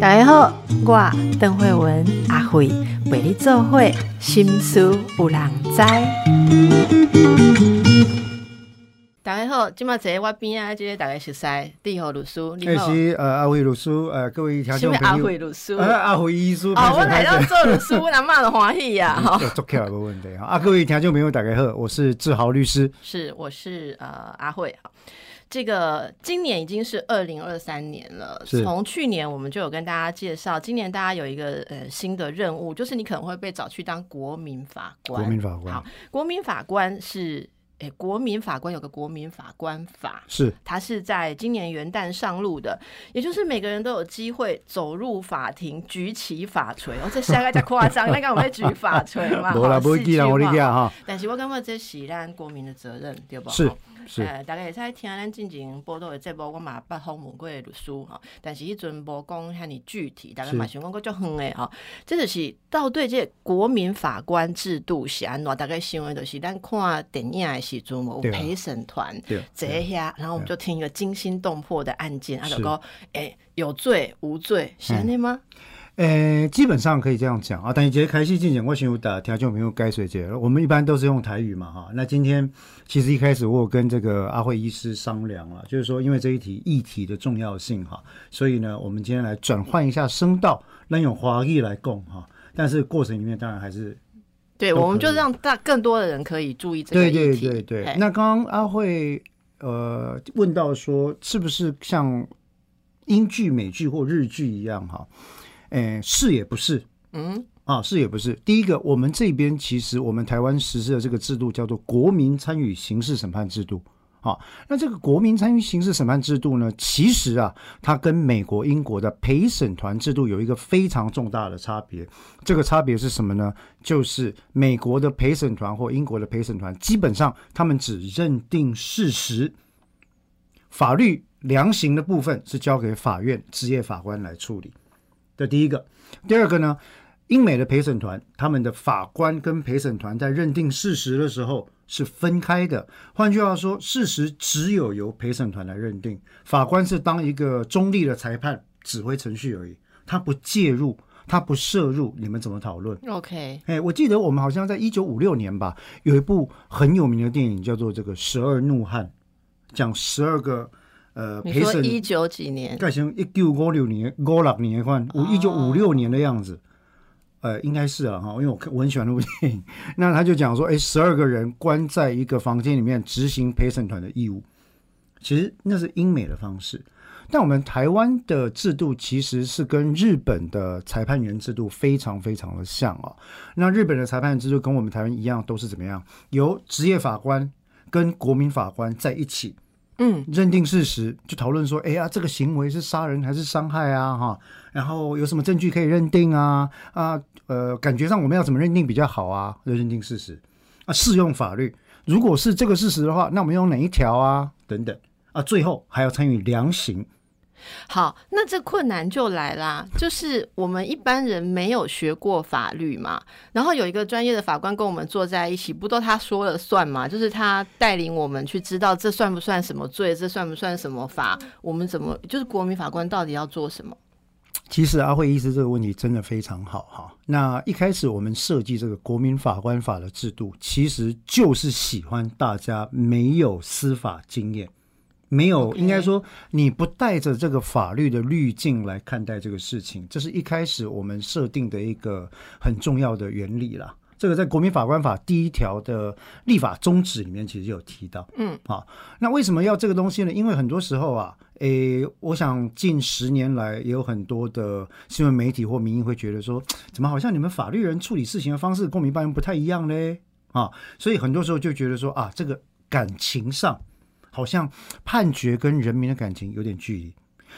大家好，我邓慧文阿慧为你做会心思有人知。大家好，今麦坐我边啊，即个大家熟悉地号律师，你那好。是呃阿辉律师，呃各位听什么阿众朋友，慧律师？呃阿辉医师，哦，我来到做律师，我人骂的欢喜呀！哈，做起来没问题哈。啊，各位听众朋友，大家好，我是志豪律师。是，我是呃阿慧哈。这个今年已经是二零二三年了，是从去年我们就有跟大家介绍，今年大家有一个呃新的任务，就是你可能会被找去当国民法官。国民法官好，国民法官是诶，国民法官有个国民法官法，是它是在今年元旦上路的，也就是每个人都有机会走入法庭，举起法锤。哦，这下个才夸张，那个我会举法锤嘛？无啦，好不会记啦，我理解。戏剧化哈，但是我感觉这是咱国民的责任，对不？是呃，大家会使听咱进前报道的节目，我嘛捌访问过的律师吼，但是迄阵无讲遐尼具体，大家是嘛想讲个足远的吼。这就是到对这个国民法官制度是安怎？大概想的就是咱看电影的时阵有陪审团对坐在遐，然后我们就听一个惊心动魄的案件，啊，是就讲诶有罪无罪，是安尼吗？呃，基本上可以这样讲啊。但是节开始进前，我先有打听众朋友该水节了。我们一般都是用台语嘛哈。那今天其实一开始我有跟这个阿慧医师商量了，就是说因为这一题议题的重要性哈，所以呢，我们今天来转换一下声道，让用华语来供哈。但是过程里面当然还是对，我们就让大更多的人可以注意这个对议题。对对对嘿。那刚刚阿慧呃问到说，是不是像英剧、美剧或日剧一样哈？诶，是也不是嗯，啊，是也不是。第一个，我们这边其实我们台湾实施的这个制度叫做国民参与刑事审判制度。好，那这个国民参与刑事审判制度呢，其实啊，它跟美国、英国的陪审团制度有一个非常重大的差别。这个差别是什么呢？就是美国的陪审团或英国的陪审团，基本上他们只认定事实，法律量刑的部分是交给法院职业法官来处理。这第一个，第二个呢，英美的陪审团，他们的法官跟陪审团在认定事实的时候是分开的。换句话说，事实只有由陪审团来认定，法官是当一个中立的裁判，指挥程序而已，他不介入，他不摄入你们怎么讨论。OK，哎，我记得我们好像在一九五六年吧，有一部很有名的电影叫做这个《十二怒汉》，讲十二个呃你说陪审一九几年？盖成一九五六年、五六年款，五一九五六年的样子，呃，应该是啊哈，因为我看我很喜欢那部电影。那他就讲说，哎，十二个人关在一个房间里面执行陪审团的义务，其实那是英美的方式。但我们台湾的制度其实是跟日本的裁判员制度非常非常的像啊。那日本的裁判制度跟我们台湾一样，都是怎么样？由职业法官跟国民法官在一起，嗯，认定事实，就讨论说，哎呀，这个行为是杀人还是伤害啊？哈，然后有什么证据可以认定啊？啊，呃，感觉上我们要怎么认定比较好啊？就认定事实啊，适用法律。如果是这个事实的话，那我们用哪一条啊？等等啊，最后还要参与量刑。好，那这困难就来啦，就是我们一般人没有学过法律嘛，然后有一个专业的法官跟我们坐在一起，不都他说了算嘛？就是他带领我们去知道这算不算什么罪，这算不算什么法，我们怎么就是国民法官到底要做什么？其实阿慧医师这个问题真的非常好哈。那一开始我们设计这个国民法官法的制度，其实就是喜欢大家没有司法经验，没有应该说你不带着这个法律的滤镜来看待这个事情，这是一开始我们设定的一个很重要的原理啦。这个在国民法官法第一条的立法宗旨里面其实就有提到。嗯，啊，那为什么要这个东西呢？因为很多时候啊，诶，我想近十年来也有很多的新闻媒体或民意会觉得说，怎么好像你们法律人处理事情的方式跟我们一般人不太一样嘞？啊，所以很多时候就觉得说啊，这个感情上好像判决跟人民的感情有点距离。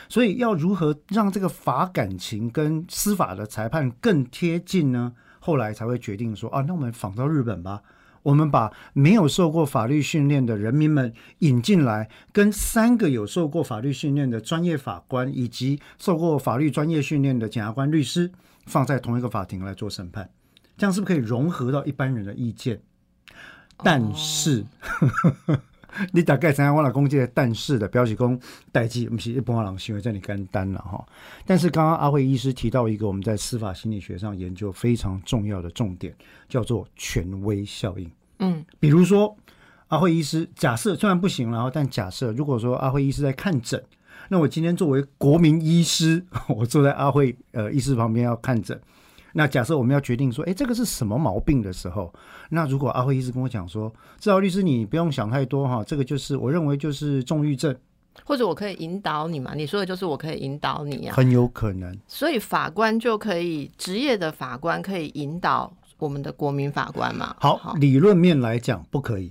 所以要如何让这个法感情跟司法的裁判更贴近呢？后来才会决定说啊，那我们仿照日本吧，我们把没有受过法律训练的人民们引进来，跟三个有受过法律训练的专业法官以及受过法律专业训练的检察官、律师放在同一个法庭来做审判，这样是不是可以融合到一般人的意见？但是，你大概知影我老公这个但是的表示讲代志不是一般人想的这么简单了哈。但是刚刚阿慧医师提到一个我们在司法心理学上研究非常重要的重点，叫做权威效应。嗯，比如说阿慧医师，假设虽然不行了，但假设如果说阿慧医师在看诊，那我今天作为国民医师，我坐在阿慧呃医师旁边要看诊。那假设我们要决定说，哎，这个是什么毛病的时候，那如果阿辉医师跟我讲说，志豪律师你不用想太多哈，这个就是我认为就是重郁症，或者我可以引导你嘛？你说的就是我可以引导你啊，很有可能。所以法官就可以职业的法官可以引导我们的国民法官嘛？好，理论面来讲不可以。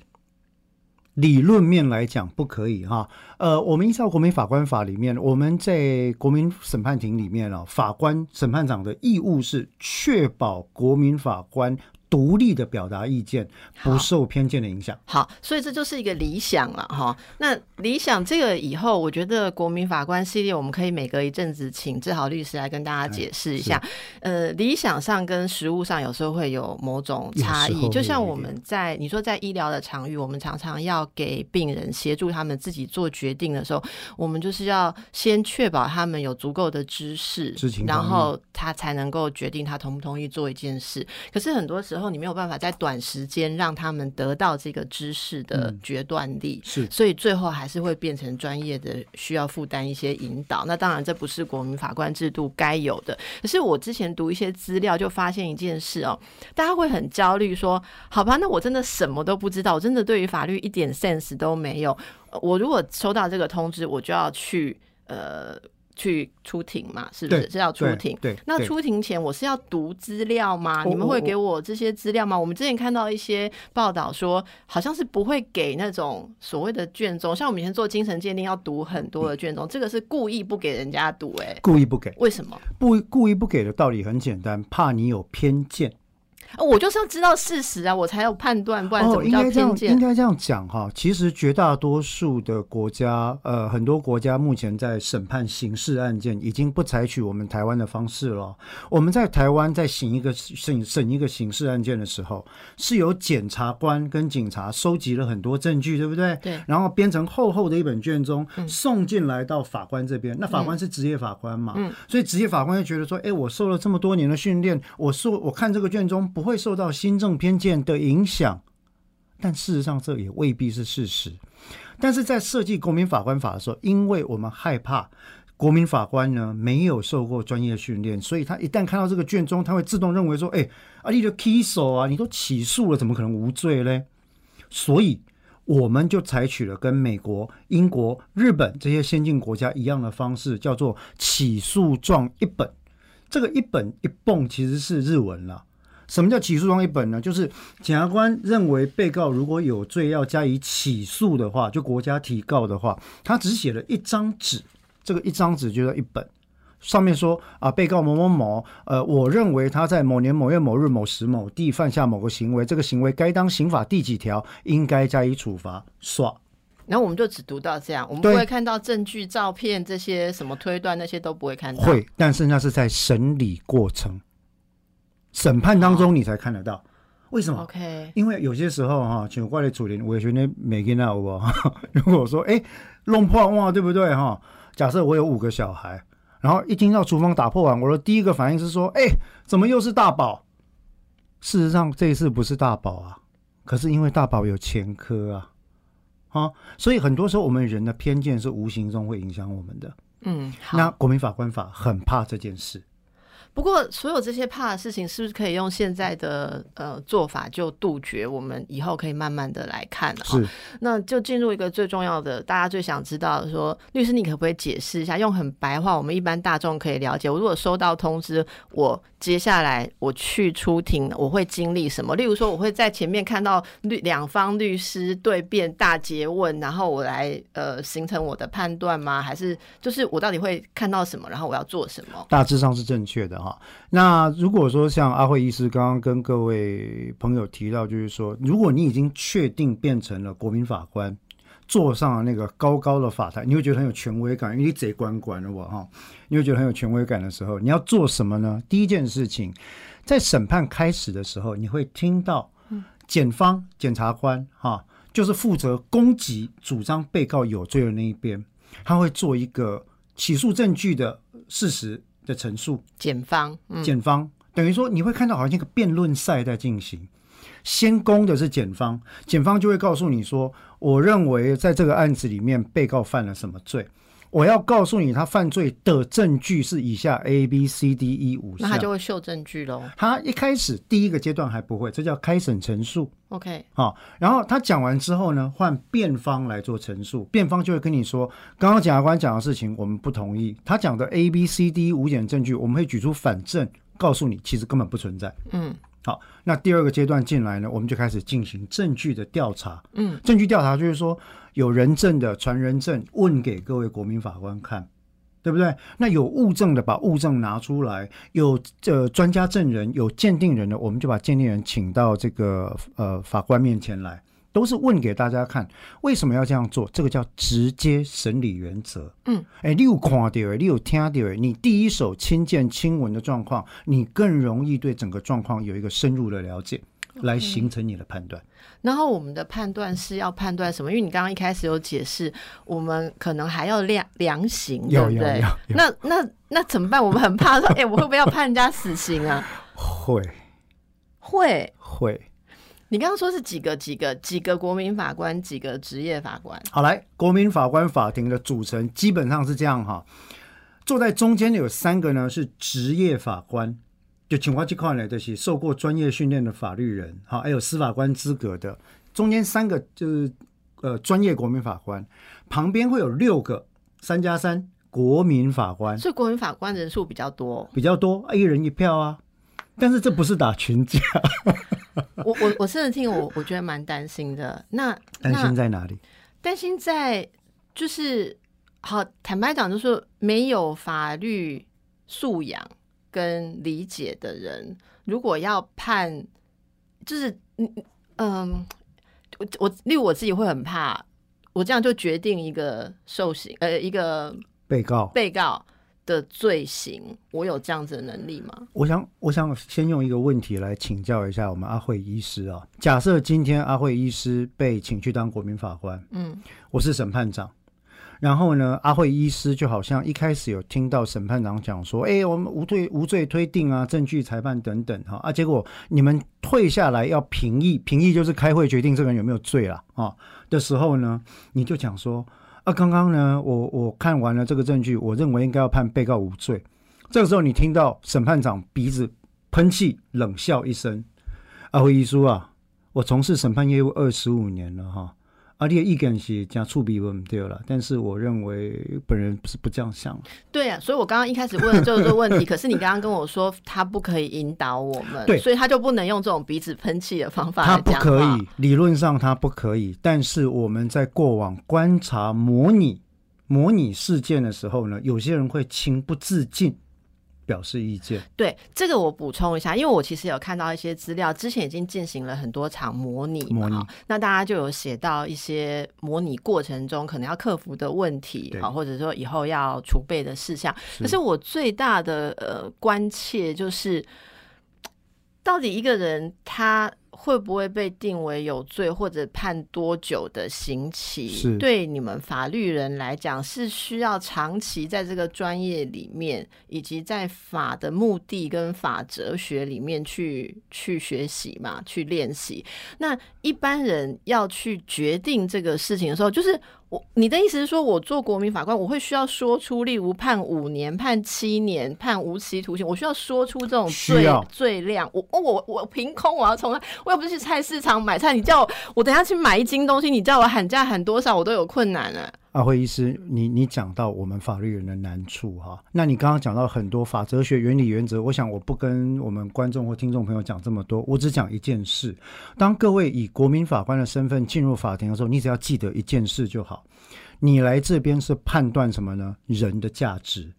理论面来讲不可以哈，呃，我们依照国民法官法里面，我们在国民审判庭里面啊，法官审判长的义务是确保国民法官。独立的表达意见，不受偏见的影响。好，所以这就是一个理想了哈。那理想这个以后，我觉得国民法官系列，我们可以每隔一阵子请志豪律师来跟大家解释一下。呃，理想上跟实务上有时候会有某种差异。就像我们在你说在医疗的场域，我们常常要给病人协助他们自己做决定的时候，我们就是要先确保他们有足够的知识，然后他才能够决定他同不同意做一件事。可是很多时候。你没有办法在短时间让他们得到这个知识的决断力，是，所以最后还是会变成专业的需要负担一些引导。那当然，这不是国民法官制度该有的。可是我之前读一些资料，就发现一件事哦，大家会很焦虑，说：“好吧，那我真的什么都不知道，我真的对于法律一点 sense 都没有。我如果收到这个通知，我就要去呃。”去出庭嘛？是不是是要出庭？对，那出庭前我是要读资料吗？你们会给我这些资料吗？我们之前看到一些报道说，好像是不会给那种所谓的卷宗，像我们以前做精神鉴定要读很多的卷宗，这个是故意不给人家读，哎，故意不给？为什么？不故意不给的道理很简单，怕你有偏见。我就是要知道事实啊，我才有判断，不然怎么叫偏见？应该这样讲哈。其实绝大多数的国家，呃，很多国家目前在审判刑事案件，已经不采取我们台湾的方式了。我们在台湾在审一个审审一个刑事案件的时候，是由检察官跟警察收集了很多证据，对不对？对。然后编成厚厚的一本卷宗，送进来到法官这边。那法官是职业法官嘛？嗯。所以职业法官就觉得说，哎，我受了这么多年的训练，我受我看这个卷宗不。会受到新政偏见的影响，但事实上这也未必是事实。但是在设计国民法官法的时候，因为我们害怕国民法官呢没有受过专业训练，所以他一旦看到这个卷宗，他会自动认为说：“哎，啊，你的起诉啊，你都起诉了，怎么可能无罪呢？”所以我们就采取了跟美国、英国、日本这些先进国家一样的方式，叫做起诉状一本。这个一本一蹦其实是日文了。什么叫起诉状一本呢？就是检察官认为被告如果有罪要加以起诉的话，就国家提告的话，他只写了一张纸，这个一张纸就叫一本，上面说啊，被告某某某，呃，我认为他在某年某月某日某时某地犯下某个行为，这个行为该当刑法第几条，应该加以处罚。刷，然后我们就只读到这样，我们不会看到证据、照片这些什么推断那些都不会看到。会，但是那是在审理过程。审判当中你才看得到，为什么？OK，因为有些时候哈，请过来处理，我也觉得每个人我 如果说哎弄破哇，对不对哈？假设我有五个小孩，然后一听到厨房打破碗，我的第一个反应是说，哎，怎么又是大宝？事实上这一次不是大宝啊，可是因为大宝有前科啊，啊，所以很多时候我们人的偏见是无形中会影响我们的。嗯，那国民法官法很怕这件事。不过，所有这些怕的事情，是不是可以用现在的呃做法就杜绝？我们以后可以慢慢的来看是，那就进入一个最重要的，大家最想知道的，说律师，你可不可以解释一下，用很白话，我们一般大众可以了解。我如果收到通知，我接下来我去出庭，我会经历什么？例如说，我会在前面看到律两方律师对辩大结问，然后我来呃形成我的判断吗？还是就是我到底会看到什么？然后我要做什么？大致上是正确的。哈，那如果说像阿慧医师刚刚跟各位朋友提到，就是说，如果你已经确定变成了国民法官，坐上了那个高高的法台，你会觉得很有权威感，因为你贼管管了我哈，你会觉得很有权威感的时候，你要做什么呢？第一件事情，在审判开始的时候，你会听到检方检察官哈就是负责攻击主张被告有罪的那一边，他会做一个起诉证据的事实的陈述。检方，嗯，检方等于说你会看到好像一个辩论赛在进行，先攻的是检方，检方就会告诉你说，我认为在这个案子里面被告犯了什么罪。我要告诉你，他犯罪的证据是以下 A B C D E 五项。那他就会秀证据喽。他一开始第一个阶段还不会，这叫开审陈述。OK，好，然后他讲完之后呢，换辩方来做陈述，辩方就会跟你说，刚刚检察官讲的事情我们不同意，他讲的 A B C D 五点证据，我们会举出反证，告诉你其实根本不存在。嗯好，那第二个阶段进来呢，我们就开始进行证据的调查。嗯，证据调查就是说有人证的传人证问给各位国民法官看，对不对？那有物证的把物证拿出来，有呃专家证人、有鉴定人的，我们就把鉴定人请到这个呃法官面前来，都是问给大家看。为什么要这样做？这个叫直接审理原则。嗯，哎，你有看到的，你有听到的，你第一手亲见亲闻的状况，你更容易对整个状况有一个深入的了解，来形成你的判断。然后我们的判断是要判断什么？因为你刚刚一开始有解释，我们可能还要量量刑，对有不对有有？那那那怎么办？我们很怕说，哎、我会不会要判人家死刑啊？会 会。会。你刚刚说是几个几个几个国民法官，几个职业法官？好，来，国民法官法庭的组成基本上是这样哈，坐在中间的有三个呢是职业法官，就请我这块呢，就是受过专业训练的法律人，哈，还有司法官资格的，中间三个就是呃专业国民法官，旁边会有六个三加三国民法官，所以国民法官人数比较多。比较多，一人一票啊。但是这不是打群架，我我我真的听我我觉得蛮担心的。那担心在哪里？担心在就是好，坦白讲，就是没有法律素养跟理解的人，如果要判，就是嗯嗯，我我例如我自己会很怕，我这样就决定一个受刑呃一个被告被告的罪行，我有这样子的能力吗？我想，我想先用一个问题来请教一下我们阿慧医师啊。假设今天阿慧医师被请去当国民法官，嗯我是审判长，然后呢，阿慧医师就好像一开始有听到审判长讲说，哎、我们无罪无罪推定啊，证据裁判等等哈啊，结果你们退下来要评议，评议就是开会决定这个人有没有罪了啊的时候呢，你就讲说。啊，刚刚呢，我我看完了这个证据，我认为应该要判被告无罪。这个时候，你听到审判长鼻子喷气，冷笑一声：“阿辉医叔啊，我从事审判业务二十五年了哈，啊，你的意见是加触笔文对了，但是我认为本人不是不这样想。对啊，所以我刚刚一开始问的就是这个问题，可是你刚刚跟我说他不可以引导我们，对所以他就不能用这种鼻子喷气的方法他不可以，理论上他不可以，但是我们在过往观察模拟模拟事件的时候呢，有些人会情不自禁表示意见。对这个我补充一下，因为我其实有看到一些资料，之前已经进行了很多场模拟嘛，模拟那大家就有写到一些模拟过程中可能要克服的问题，或者说以后要储备的事项。可是我最大的呃关切就是，到底一个人他会不会被定为有罪，或者判多久的刑期？是对你们法律人来讲，是需要长期在这个专业里面，以及在法的目的跟法哲学里面去去学习嘛，去练习。那一般人要去决定这个事情的时候，就是我你的意思是说，我做国民法官，我会需要说出，例如判五年、判七年、判无期徒刑，我需要说出这种罪需要罪量。我哦我我凭空我要从来，我又不是去菜市场买菜，你叫我我等下去买一斤东西，你叫我喊价喊多少，我都有困难啊。阿辉医师，你你讲到我们法律人的难处哈，那你刚刚讲到很多法哲学、原理、原则，我想我不跟我们观众或听众朋友讲这么多，我只讲一件事：当各位以国民法官的身份进入法庭的时候，你只要记得一件事就好，你来这边是判断什么呢？人的价值。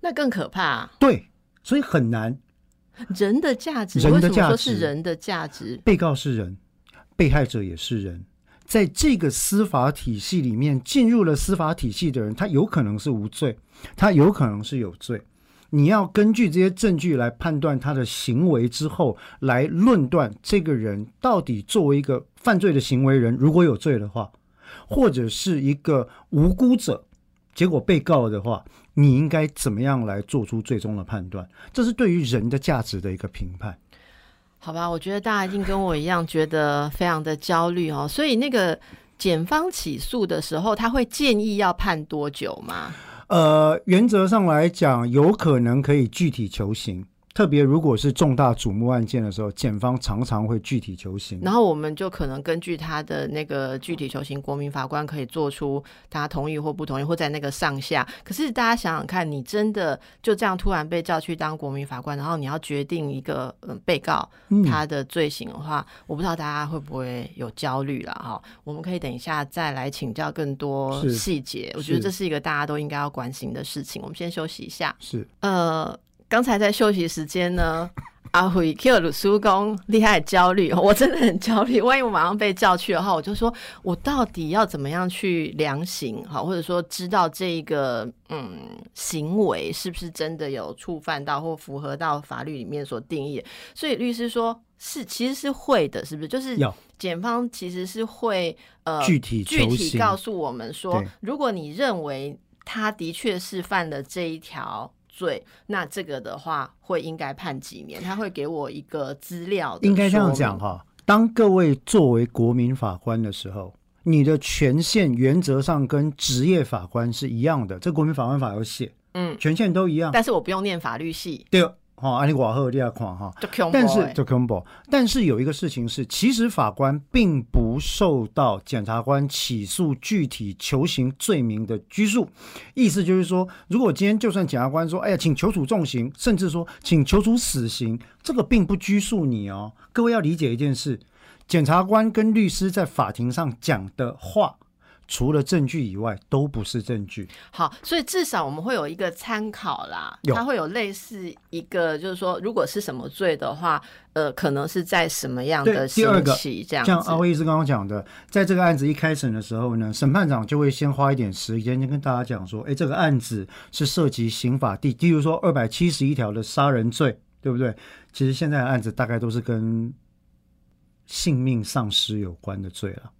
那更可怕、啊，对，所以很难。人的价值，人的价值是人的价值？被告是人，被害者也是人。在这个司法体系里面，进入了司法体系的人，他有可能是无罪，他有可能是有罪。你要根据这些证据来判断他的行为之后，来论断这个人到底作为一个犯罪的行为人，如果有罪的话，或者是一个无辜者，结果被告的话，你应该怎么样来做出最终的判断？这是对于人的价值的一个评判。好吧，我觉得大家一定跟我一样觉得非常的焦虑哦，所以那个检方起诉的时候，他会建议要判多久吗？呃，原则上来讲，有可能可以具体求刑。特别如果是重大瞩目案件的时候，检方常常会具体求刑。然后我们就可能根据他的那个具体求刑，国民法官可以做出他同意或不同意，或在那个上下。可是大家想想看，你真的就这样突然被叫去当国民法官，然后你要决定一个嗯被告他的罪行的话，我不知道大家会不会有焦虑了哈？我们可以等一下再来请教更多细节。我觉得这是一个大家都应该要关心的事情。我们先休息一下。是呃。刚才在休息时间呢，阿辉 Q 鲁叔公厉害焦虑，我真的很焦虑。万一我马上被叫去的话，我就说我到底要怎么样去量刑？好，或者说知道这一个嗯行为是不是真的有触犯到或符合到法律里面所定义？所以律师说是其实是会的，是不是？就是检方其实是会呃具体具体告诉我们说，如果你认为他的确是犯了这一条。罪，那这个的话会应该判几年？他会给我一个资料。应该这样讲哈，当各位作为国民法官的时候，你的权限原则上跟职业法官是一样的。这国民法官法有写，嗯，权限都一样。但是我不用念法律系。对。哦，安利瓦赫第二款哈，但是就 combo，但是有一个事情是，其实法官并不受到检察官起诉具体求刑罪名的拘束。意思就是说，如果今天就算检察官说，哎呀，请求处重刑，甚至说请求处死刑，这个并不拘束你哦。各位要理解一件事，检察官跟律师在法庭上讲的话。除了证据以外，都不是证据。好，所以至少我们会有一个参考啦。它会有类似一个，就是说，如果是什么罪的话，呃，可能是在什么样的星期这样。像阿威医师刚刚讲的，在这个案子一开审的时候呢，审判长就会先花一点时间，先跟大家讲说，哎，这个案子是涉及刑法第，例如说二百七十一条的杀人罪，对不对？其实现在的案子大概都是跟性命丧失有关的罪了。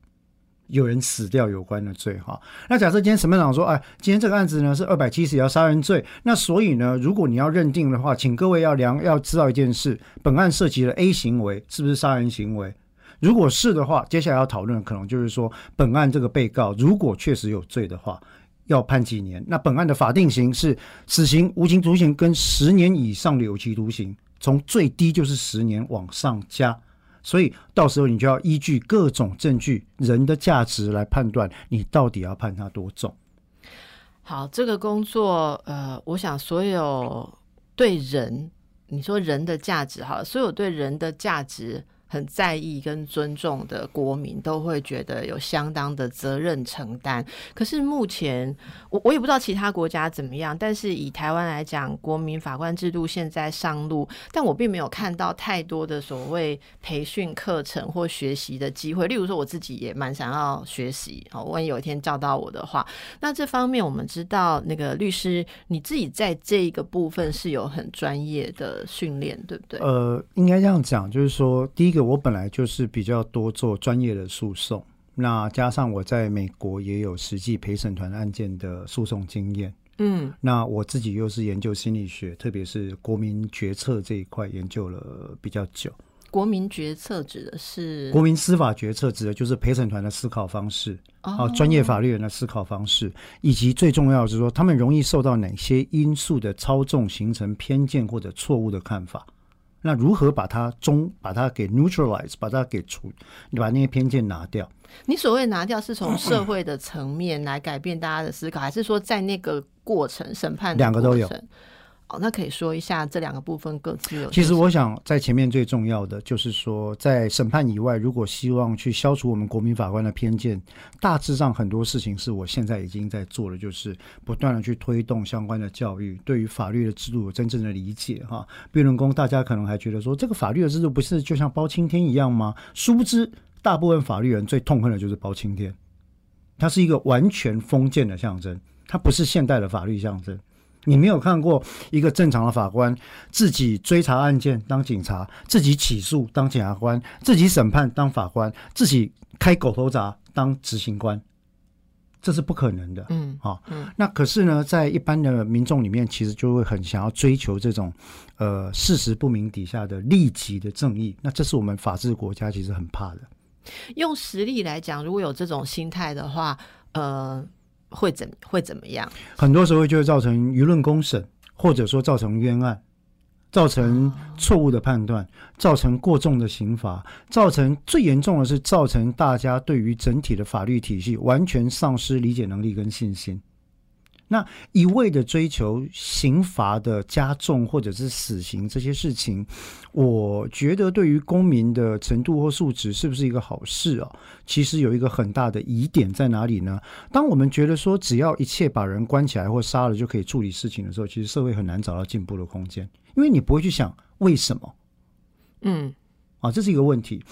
有人死掉有关的罪哈，那假设今天审判长说，哎，今天这个案子呢是二百七十条杀人罪，那所以呢，如果你要认定的话，请各位要量要知道一件事，本案涉及了 A 行为是不是杀人行为？如果是的话，接下来要讨论可能就是说，本案这个被告如果确实有罪的话，要判几年？那本案的法定刑是死刑、无期徒刑跟十年以上的有期徒刑，从最低就是十年往上加。所以到时候你就要依据各种证据、人的价值来判断，你到底要判他多重。好，这个工作，呃，我想所有对人，你说人的价值，哈，所有对人的价值。很在意跟尊重的国民都会觉得有相当的责任承担。可是目前我我也不知道其他国家怎么样，但是以台湾来讲，国民法官制度现在上路，但我并没有看到太多的所谓培训课程或学习的机会。例如说，我自己也蛮想要学习，哦，万一有一天叫到我的话，那这方面我们知道，那个律师你自己在这一个部分是有很专业的训练，对不对？呃，应该这样讲，就是说，第一个。我本来就是比较多做专业的诉讼，那加上我在美国也有实际陪审团案件的诉讼经验，嗯，那我自己又是研究心理学，特别是国民决策这一块研究了比较久。国民决策指的是国民司法决策，指的就是陪审团的思考方式，哦，专业法律人的思考方式，以及最重要的是说，他们容易受到哪些因素的操纵，形成偏见或者错误的看法。那如何把它中把它给 neutralize，把它给除，你把那些偏见拿掉？你所谓拿掉，是从社会的层面来改变大家的思考，还是说在那个过程审判两个都有？哦，那可以说一下这两个部分各自有。其实我想在前面最重要的就是说，在审判以外，如果希望去消除我们国民法官的偏见，大致上很多事情是我现在已经在做的，就是不断的去推动相关的教育，对于法律的制度有真正的理解。哈，辩论工大家可能还觉得说，这个法律的制度不是就像包青天一样吗？殊不知，大部分法律人最痛恨的就是包青天，它是一个完全封建的象征，它不是现代的法律象征。你没有看过一个正常的法官自己追查案件当警察，自己起诉当检察官，自己审判当法官，自己开狗头铡当执行官，这是不可能的。嗯好、嗯那可是呢，在一般的民众里面，其实就会很想要追求这种呃事实不明底下的立即的正义。那这是我们法治国家其实很怕的。用实力来讲，如果有这种心态的话，呃，会怎会怎么样？很多时候就会造成舆论公审，或者说造成冤案，造成错误的判断，造成过重的刑罚，造成最严重的是造成大家对于整体的法律体系完全丧失理解能力跟信心。那一味的追求刑罚的加重或者是死刑这些事情，我觉得对于公民的程度或素质是不是一个好事啊？其实有一个很大的疑点在哪里呢？当我们觉得说只要一切把人关起来或杀了就可以处理事情的时候，其实社会很难找到进步的空间，因为你不会去想为什么嗯啊，这是一个问题。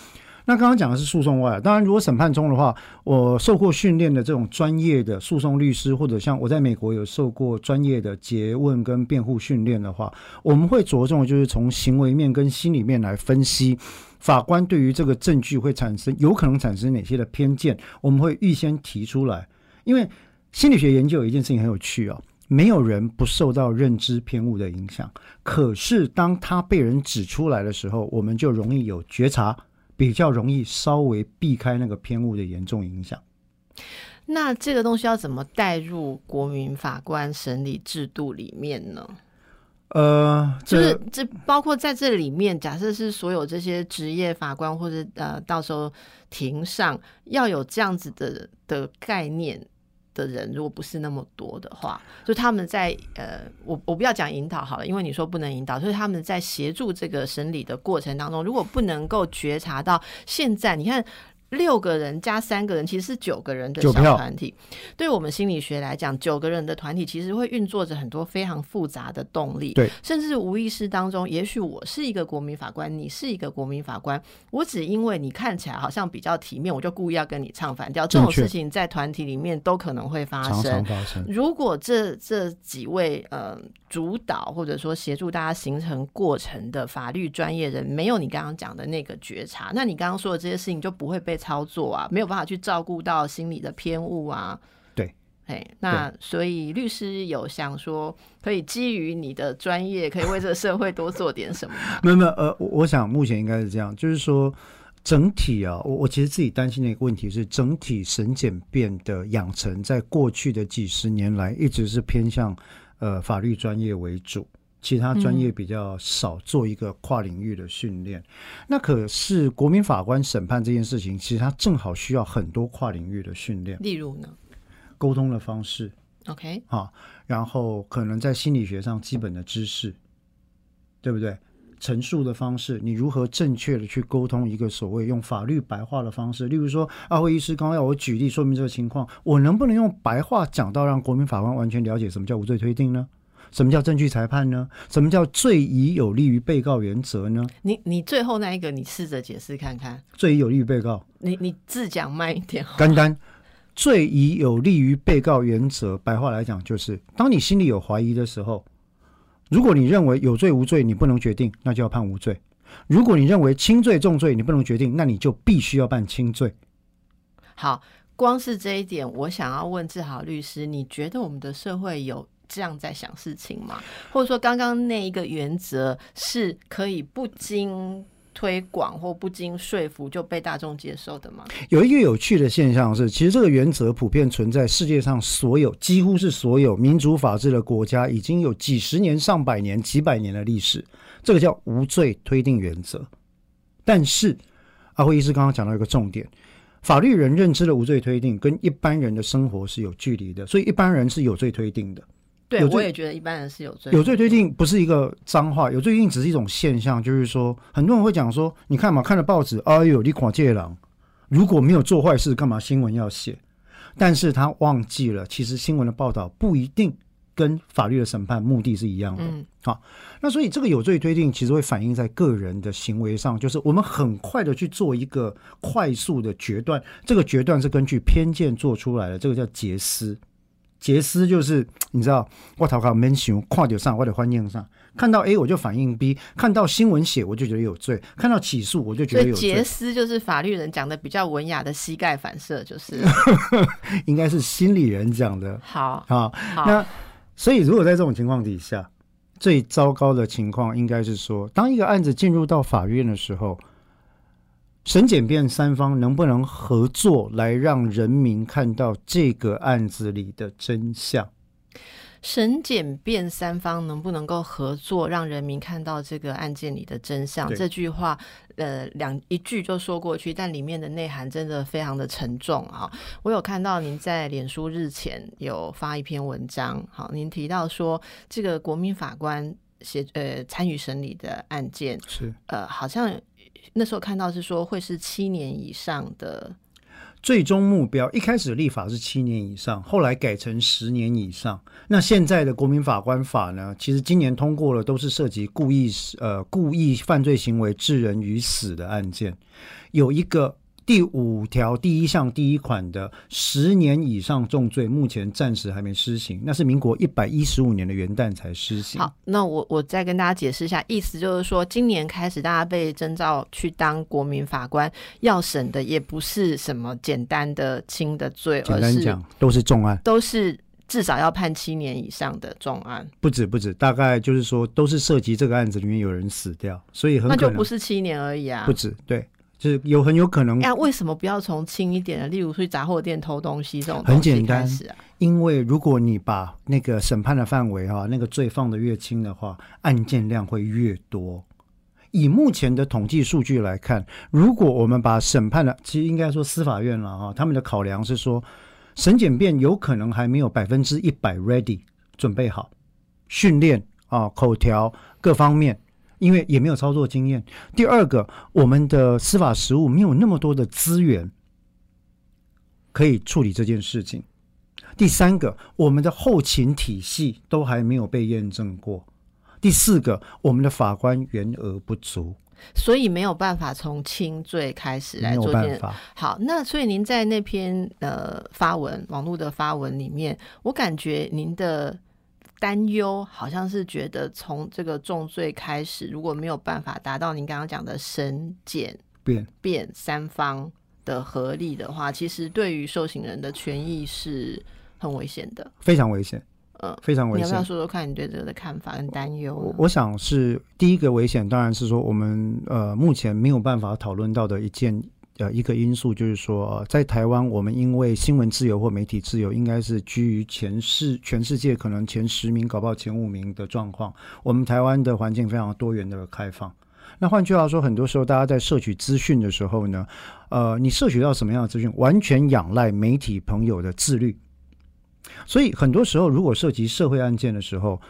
那刚刚讲的是诉讼外，当然如果审判中的话，我受过训练的这种专业的诉讼律师，或者像我在美国有受过专业的诘问跟辩护训练的话，我们会着重就是从行为面跟心里面来分析法官对于这个证据会产生有可能产生哪些的偏见，我们会预先提出来。因为心理学研究有一件事情很有趣哦，没有人不受到认知偏误的影响，可是当他被人指出来的时候，我们就容易有觉察。比较容易稍微避开那个偏误的严重影响。那这个东西要怎么带入国民法官审理制度里面呢？呃，就是这包括在这里面，假设是所有这些职业法官或者呃，到时候庭上要有这样子的的概念的人，如果不是那么多的话，就他们在呃，我我不要讲引导好了，因为你说不能引导，就是他们在协助这个审理的过程当中，如果不能够觉察到现在，你看。六个人加三个人，其实是九个人的小团体。对我们心理学来讲，九个人的团体其实会运作着很多非常复杂的动力。对，甚至无意识当中，也许我是一个国民法官，你是一个国民法官，我只因为你看起来好像比较体面，我就故意要跟你唱反调。这种事情在团体里面都可能会发生。常常发生。如果这这几位呃主导或者说协助大家形成过程的法律专业人，没有你刚刚讲的那个觉察，那你刚刚说的这些事情就不会被操作啊，没有办法去照顾到心理的偏误啊。对，哎，那所以律师有想说，可以基于你的专业，可以为这个社会多做点什么？没有没有，呃，我我想目前应该是这样，就是说整体啊，我我其实自己担心的一个问题是，整体审检变的养成，在过去的几十年来，一直是偏向呃法律专业为主。其他专业比较少做一个跨领域的训练，那可是国民法官审判这件事情，其实他正好需要很多跨领域的训练。例如呢沟通的方式？OK，啊，然后可能在心理学上基本的知识，对不对？陈述的方式，你如何正确的去沟通一个所谓用法律白话的方式？例如说，阿辉医师刚刚要我举例说明这个情况，我能不能用白话讲到让国民法官完全了解什么叫无罪推定呢？什么叫证据裁判呢？什么叫罪疑有利于被告原则呢？你你最后那一个，你试着解释看看。罪疑有利于被告，你你字讲慢一点。单单罪疑有利于被告原则，白话来讲就是，当你心里有怀疑的时候，如果你认为有罪无罪你不能决定，那就要判无罪；如果你认为轻罪重罪你不能决定，那你就必须要判轻罪。好，光是这一点，我想要问志豪律师，你觉得我们的社会有？这样在想事情吗？或者说，刚刚那一个原则是可以不经推广或不经说服就被大众接受的吗？有一个有趣的现象是，其实这个原则普遍存在世界上所有，几乎是所有民主法治的国家，已经有几十年、上百年、几百年的历史。这个叫无罪推定原则。但是，阿辉医师刚刚讲到一个重点。法律人认知的无罪推定跟一般人的生活是有距离的，所以一般人是有罪推定的。对，我也觉得一般人是有罪。有罪推定不是一个脏话，有罪推定只是一种现象，就是说，很多人会讲说，你看嘛，看了报纸，哎呦，你垮戒狼，如果没有做坏事，干嘛新闻要写？但是他忘记了，其实新闻的报道不一定跟法律的审判目的是一样的。嗯，好，那所以这个有罪推定其实会反映在个人的行为上，就是我们很快的去做一个快速的决断，这个决断是根据偏见做出来的，这个叫结思。杰斯就是 你知道，我头壳没想，看到上我得欢迎上，看到 A 我就反应 B，看到新闻写我就觉得有罪，看到起诉我就觉得有罪，杰斯就是法律人讲的比较文雅的膝盖反射，就是 应该是心理人讲的好啊。好那所以如果在这种情况底下，最糟糕的情况应该是说，当一个案子进入到法院的时候。审检辩三方能不能合作来让人民看到这个案子里的真相？审检辩三方能不能够合作，让人民看到这个案件里的真相？对这句话，呃，两一句就说过去，但里面的内涵真的非常的沉重啊！我有看到您在脸书日前有发一篇文章，好，您提到说这个国民法官协呃参与审理的案件，是呃，好像那时候看到是说会是七年以上的，最终目标，一开始立法是七年以上，后来改成十年以上。那现在的国民法官法呢？其实今年通过了，都是涉及故意呃故意犯罪行为致人于死的案件，有一个。第五条第一项第一款的十年以上重罪，目前暂时还没施行，那是民国一百一十五年的元旦才施行。好，那我我再跟大家解释一下，意思就是说，今年开始大家被征召去当国民法官，要审的也不是什么简单的轻的罪，简而是单讲，都是重案，都是至少要判七年以上的重案，不止不止，大概就是说都是涉及这个案子里面有人死掉，所以很可能那就不是七年而已啊不。止，对，就是有很有可能哎呀，为什么不要从轻一点的，例如去杂货店偷东西这种很简单？因为如果你把那个审判的范围哈、那个罪放的越轻的话，案件量会越多。以目前的统计数据来看，如果我们把审判的，其实应该说司法院了哈、他们的考量是说，审检辩有可能还没有百分之一百 ready 准备好，训练啊、口条各方面，因为也没有操作经验。第二个，我们的司法实务没有那么多的资源可以处理这件事情。第三个，我们的后勤体系都还没有被验证过。第四个，我们的法官员额不足，所以没有办法从轻罪开始来做。好，那所以您在那篇呃发文网络的发文里面，我感觉您的担忧好像是觉得从这个重罪开始，如果没有办法达到您刚刚讲的审检变辩三方的合力的话，其实对于受刑人的权益是很危险的。非常危险，嗯，非常危险你要不要。说说看你对这个的看法跟担忧？我我想是第一个危险，当然是说我们呃目前没有办法讨论到的一件呃一个因素，就是说、呃在台湾我们因为新闻自由或媒体自由，应该是居于前世全世界可能前十名，搞不好前五名的状况。我们台湾的环境非常多元的开放。那换句话说，很多时候大家在摄取资讯的时候呢，呃，你摄取到什么样的资讯，完全仰赖媒体朋友的自律。所以很多时候，如果涉及社会案件的时候，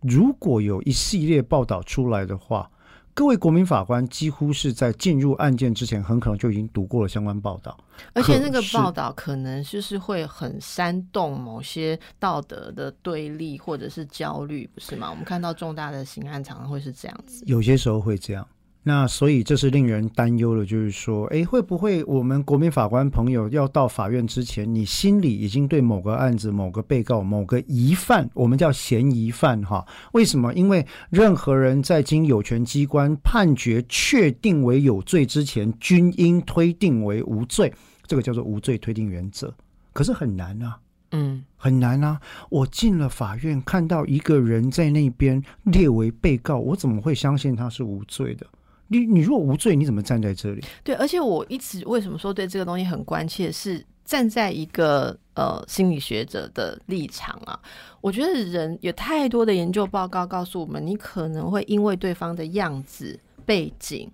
如果有一系列报道出来的话，各位国民法官几乎是在进入案件之前，很可能就已经读过了相关报道。而且那个报道可能就是会很煽动某些道德的对立或者是焦虑，不是吗？我们看到重大的刑案常常会是这样子。有些时候会这样。那所以这是令人担忧的，就是说，诶，会不会我们国民法官朋友要到法院之前，你心里已经对某个案子、某个被告、某个疑犯，我们叫嫌疑犯哈？为什么？因为任何人在经有权机关判决确定为有罪之前，均应推定为无罪，这个叫做无罪推定原则。可是很难啊。嗯，很难啊！我进了法院，看到一个人在那边列为被告，我怎么会相信他是无罪的？你你若无罪，你怎么站在这里？对。而且我一直为什么说对这个东西很关切，是站在一个呃心理学者的立场啊。我觉得人有太多的研究报告告诉我们，你可能会因为对方的样子、背景，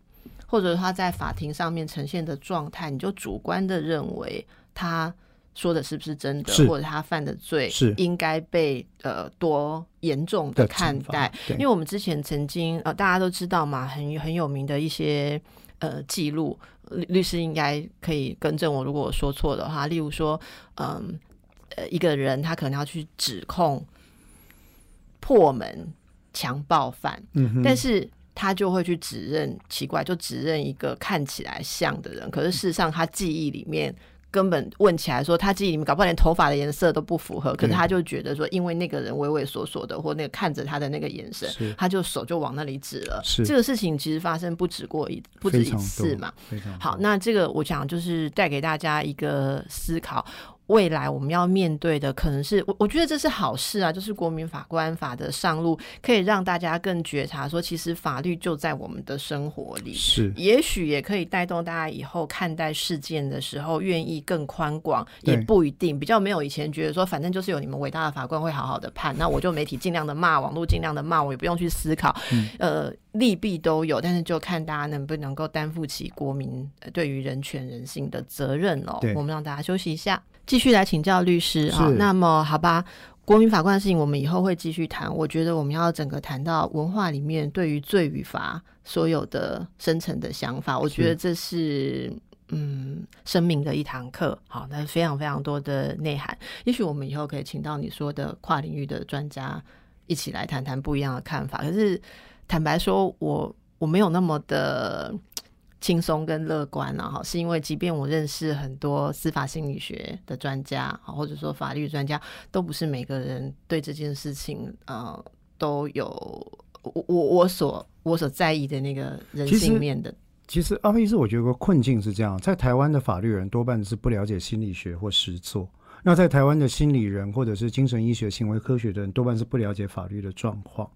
或者他在法庭上面呈现的状态，你就主观的认为他。说的是不是真的，或者他犯的罪是应该被呃多严重的的看待？对因为我们之前曾经呃大家都知道嘛，很很有名的一些呃记录，律律师应该可以更正我，如果我说错的话。例如说，嗯呃一个人他可能要去指控破门强暴犯，嗯哼，但是他就会去指认，奇怪，就指认一个看起来像的人，可是事实上他记忆里面根本问起来说他自己里面搞不好连头发的颜色都不符合，可是他就觉得说，因为那个人畏畏缩缩的，或那个看着他的那个眼神，他就手就往那里指了。是这个事情其实发生不止过一不止一次嘛。好，那这个我想就是带给大家一个思考。未来我们要面对的可能是我，我觉得这是好事啊，就是国民法官法的上路，可以让大家更觉察说，其实法律就在我们的生活里，是，也许也可以带动大家以后看待事件的时候，愿意更宽广，也不一定，比较没有以前觉得说，反正就是有你们伟大的法官会好好的判，那我就媒体尽量的骂，网络尽量的骂，我也不用去思考，呃，利弊都有，但是就看大家能不能够担负起国民对于人权人性的责任哦。我们让大家休息一下。继续来请教律师啊，那么好吧，国民法官的事情我们以后会继续谈。我觉得我们要整个谈到文化里面对于罪与罚所有的深层的想法，我觉得这是嗯生命的一堂课。好，那非常非常多的内涵。也许我们以后可以请到你说的跨领域的专家一起来谈谈不一样的看法。可是坦白说，我我没有那么的。轻松跟乐观啊，哈，是因为即便我认识很多司法心理学的专家，或者说法律专家，都不是每个人对这件事情，呃，都有我我我所我所在意的那个人性面的。其实阿飞是我觉得个困境是这样，在台湾的法律人多半是不了解心理学或实作，那在台湾的心理人或者是精神医学、行为科学的人多半是不了解法律的状况。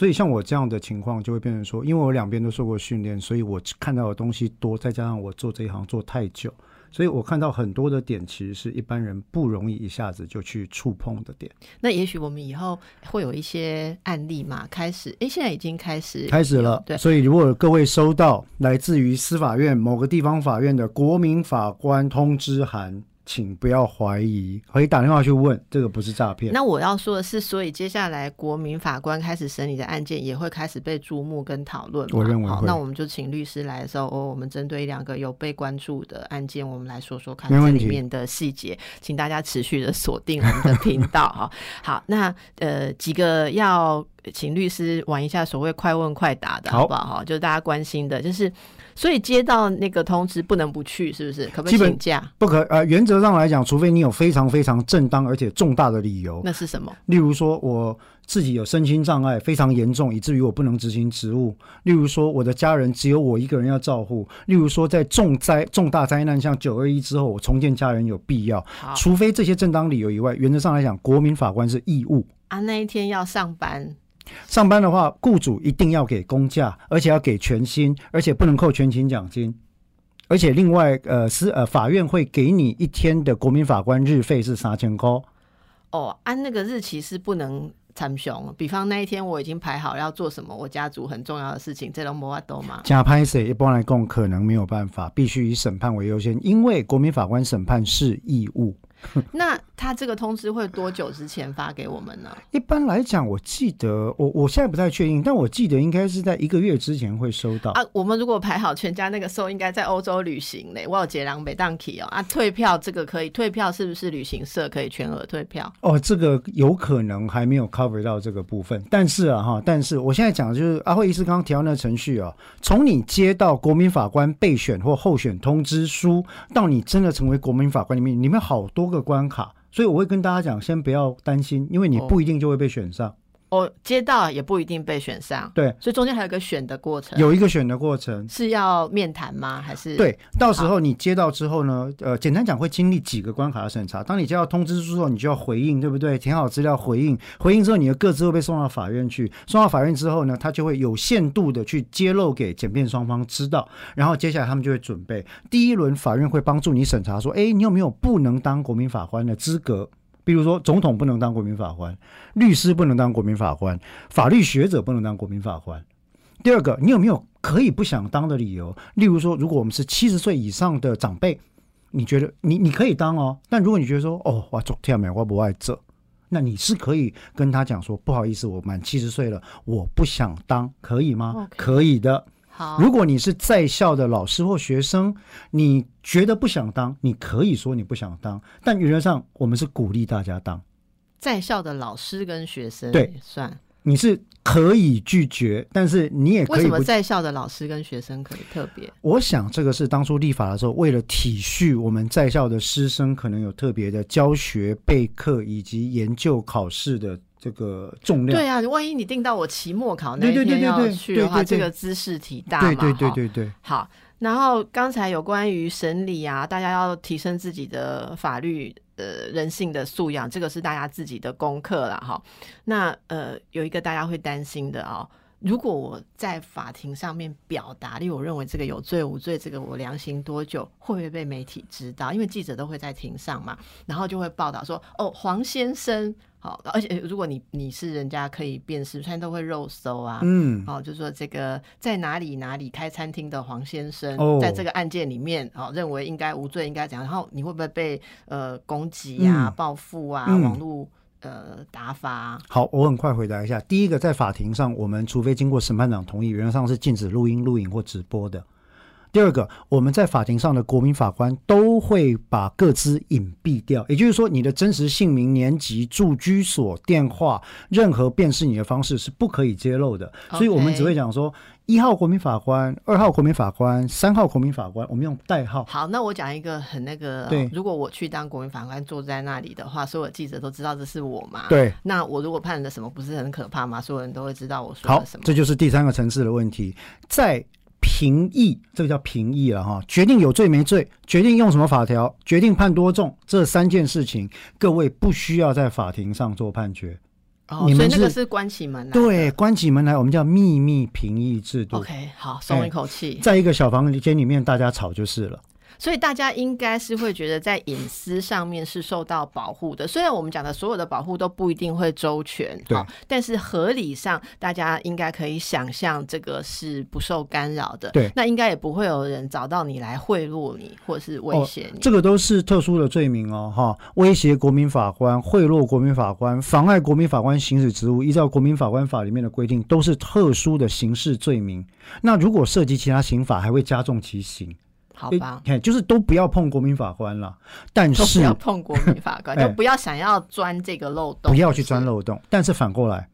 所以像我这样的情况，就会变成说，因为我两边都受过训练，所以我看到的东西多，再加上我做这一行做太久，所以我看到很多的点，其实是一般人不容易一下子就去触碰的点。那也许我们以后会有一些案例嘛，开始，哎，现在已经开始开始了。对，所以如果各位收到来自于司法院某个地方法院的国民法官通知函。请不要怀疑，可以打电话去问，这个不是诈骗。那我要说的是，所以接下来国民法官开始审理的案件也会开始被注目跟讨论。我认为好，那我们就请律师来的时候，哦，我们针对两个有被关注的案件，我们来说说看这里面的细节，请大家持续的锁定我们的频道哈。好，那呃几个要请律师玩一下所谓快问快答的好不好？哈，就是大家关心的，就是。所以接到那个通知不能不去，是不是？可不可以请假？不可。呃，原则上来讲，除非你有非常非常正当而且重大的理由。那是什么？例如说，我自己有身心障碍非常严重，以至于我不能执行职务。例如说，我的家人只有我一个人要照顾。例如说，在重灾重大灾难，像九二一之后，我重建家人有必要。除非这些正当理由以外，原则上来讲，国民法官是义务啊。那一天要上班。上班的话，雇主一定要给公假，而且要给全薪，而且不能扣全勤奖金，而且另外，呃，是呃，法院会给你一天的国民法官日费是三千块。哦，按那个日期是不能参雄，比方那一天我已经排好要做什么，我家族很重要的事情，这种摩法多吗？假拍谁一般来讲可能没有办法，必须以审判为优先，因为国民法官审判是义务。那他这个通知会多久之前发给我们呢？一般来讲，我记得我我现在不太确定，但我记得应该是在一个月之前会收到啊。我们如果排好全家那个时候，应该在欧洲旅行嘞。我有捷郎北当 k 哦啊，退票这个可以退票，是不是旅行社可以全额退票？哦，这个有可能还没有 cover 到这个部分，但是啊哈，但是我现在讲的就是阿慧医师刚刚提到那个程序啊，从你接到国民法官备选或候选通知书，到你真的成为国民法官里面，里面好多。个关卡，所以我会跟大家讲，先不要担心，因为你不一定就会被选上。哦，接到也不一定被选上，对，所以中间还有一个选的过程，有一个选的过程是要面谈吗？还是对，到时候你接到之后呢？呃，简单讲会经历几个关卡的审查。当你接到通知书之后，你就要回应，对不对？填好资料回应，回应之后你的各自会被送到法院去，送到法院之后呢，他就会有限度的去揭露给检辩双方知道，然后接下来他们就会准备第一轮，法院会帮助你审查，说，哎，你有没有不能当国民法官的资格？比如说，总统不能当国民法官，律师不能当国民法官，法律学者不能当国民法官。第二个，你有没有可以不想当的理由？例如说，如果我们是七十岁以上的长辈，你觉得你你可以当哦。但如果你觉得说，哦，我昨天没我不爱这，那你是可以跟他讲说，不好意思，我满七十岁了，我不想当，可以吗？可以的。如果你是在校的老师或学生，你觉得不想当，你可以说你不想当，但原则上我们是鼓励大家当。在校的老师跟学生对算你是可以拒绝，但是你也可为什么。在校的老师跟学生可以特别？我想这个是当初立法的时候，为了体恤我们在校的师生，可能有特别的教学、备课以及研究考试的这个重量。对啊，万一你定到我期末考那天要去的话，这个姿势体大嘛？对对对哈对对，好，然后刚才有关于审理啊，大家要提升自己的法律呃人性的素养，这个是大家自己的功课啦。哈。那呃有一个大家会担心的哦。如果我在法庭上面表达，例如我认为这个有罪无罪，这个我量刑多久，会不会被媒体知道？因为记者都会在庭上嘛，然后就会报道说，哦，黄先生，好，而且如果你你是人家可以辨识，现在都会肉搜啊，嗯，哦，就说这个在哪里哪里开餐厅的黄先生，哦在这个案件里面，哦，认为应该无罪，应该怎样？然后你会不会被呃攻击啊、嗯报复啊、嗯网络呃打法、好，我很快回答一下。第一个，在法庭上，我们除非经过审判长同意，原则上是禁止录音、录影或直播的。第二个，我们在法庭上的国民法官都会把各自隐蔽掉，也就是说，你的真实姓名、年级、住居所、电话，任何辨识你的方式是不可以揭露的。所以我们只会讲说，一号国民法官、二号国民法官、三号国民法官，我们用代号。好，那我讲一个很那个，对如果我去当国民法官，坐在那里的话，所有记者都知道这是我嘛？。对，那我如果判了什么，不是很可怕吗？所有人都会知道我说好了什，么。这就是第三个层次的问题，在评议，这个叫评议了哈，决定有罪没罪，决定用什么法条，决定判多重，这三件事情，各位不需要在法庭上做判决。哦，你们是所以那个是关起门来。对，关起门来，我们叫秘密评议制度。，OK，好，松一口气。在一个小房间里面，大家吵就是了。所以大家应该是会觉得在隐私上面是受到保护的，虽然我们讲的所有的保护都不一定会周全，对好但是合理上大家应该可以想象这个是不受干扰的。对那应该也不会有人找到你来贿赂你或者是威胁你。这个都是特殊的罪名哦，哈，威胁国民法官、贿赂国民法官、妨碍国民法官行使职务，依照国民法官法里面的规定，都是特殊的刑事罪名。那如果涉及其他刑法，还会加重其刑。好吧。诶就是都不要碰国民法官了，但是不是要碰国民法官，哎就不要想要钻这个漏洞，不要去钻漏洞。但是反过来，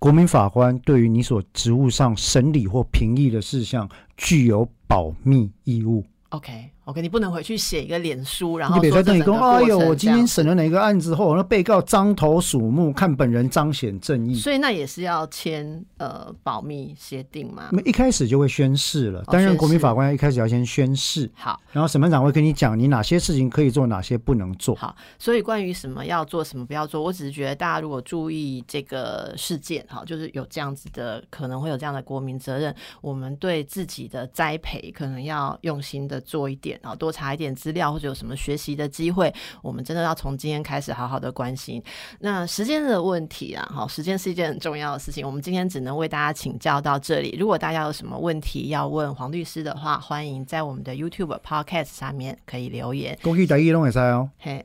国民法官对于你所职务上审理或评议的事项，具有保密义务。OK OK，你不能回去写一个脸书，然后你比如说，这等你说，整个过哎呦，我今天审了哪个案子后，那被告獐头鼠目，看本人彰显正义。所以那也是要签呃保密协定嘛那。么一开始就会宣誓了，哦担任国民法官一开始要先宣誓，好。然后审判长会跟你讲你哪些事情可以做，哪些不能做。好，所以关于什么要做，什么不要做，我只是觉得大家如果注意这个事件，哈，就是有这样子的，可能会有这样的国民责任，我们对自己的栽培可能要用心的做一点，啊，多查一点资料，或者有什么学习的机会，我们真的要从今天开始好好的关心。那时间的问题啊，好，时间是一件很重要的事情，我们今天只能为大家请教到这里。如果大家有什么问题要问黄律师的话，欢迎在我们的 YouTube Podcast 上面可以留言。公益台一弄也塞哦，嘿，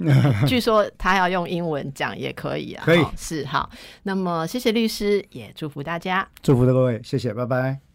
据说他要用英文讲也可以啊。可以好是好。那么谢谢律师，也祝福大家。祝福各位，谢谢，拜拜。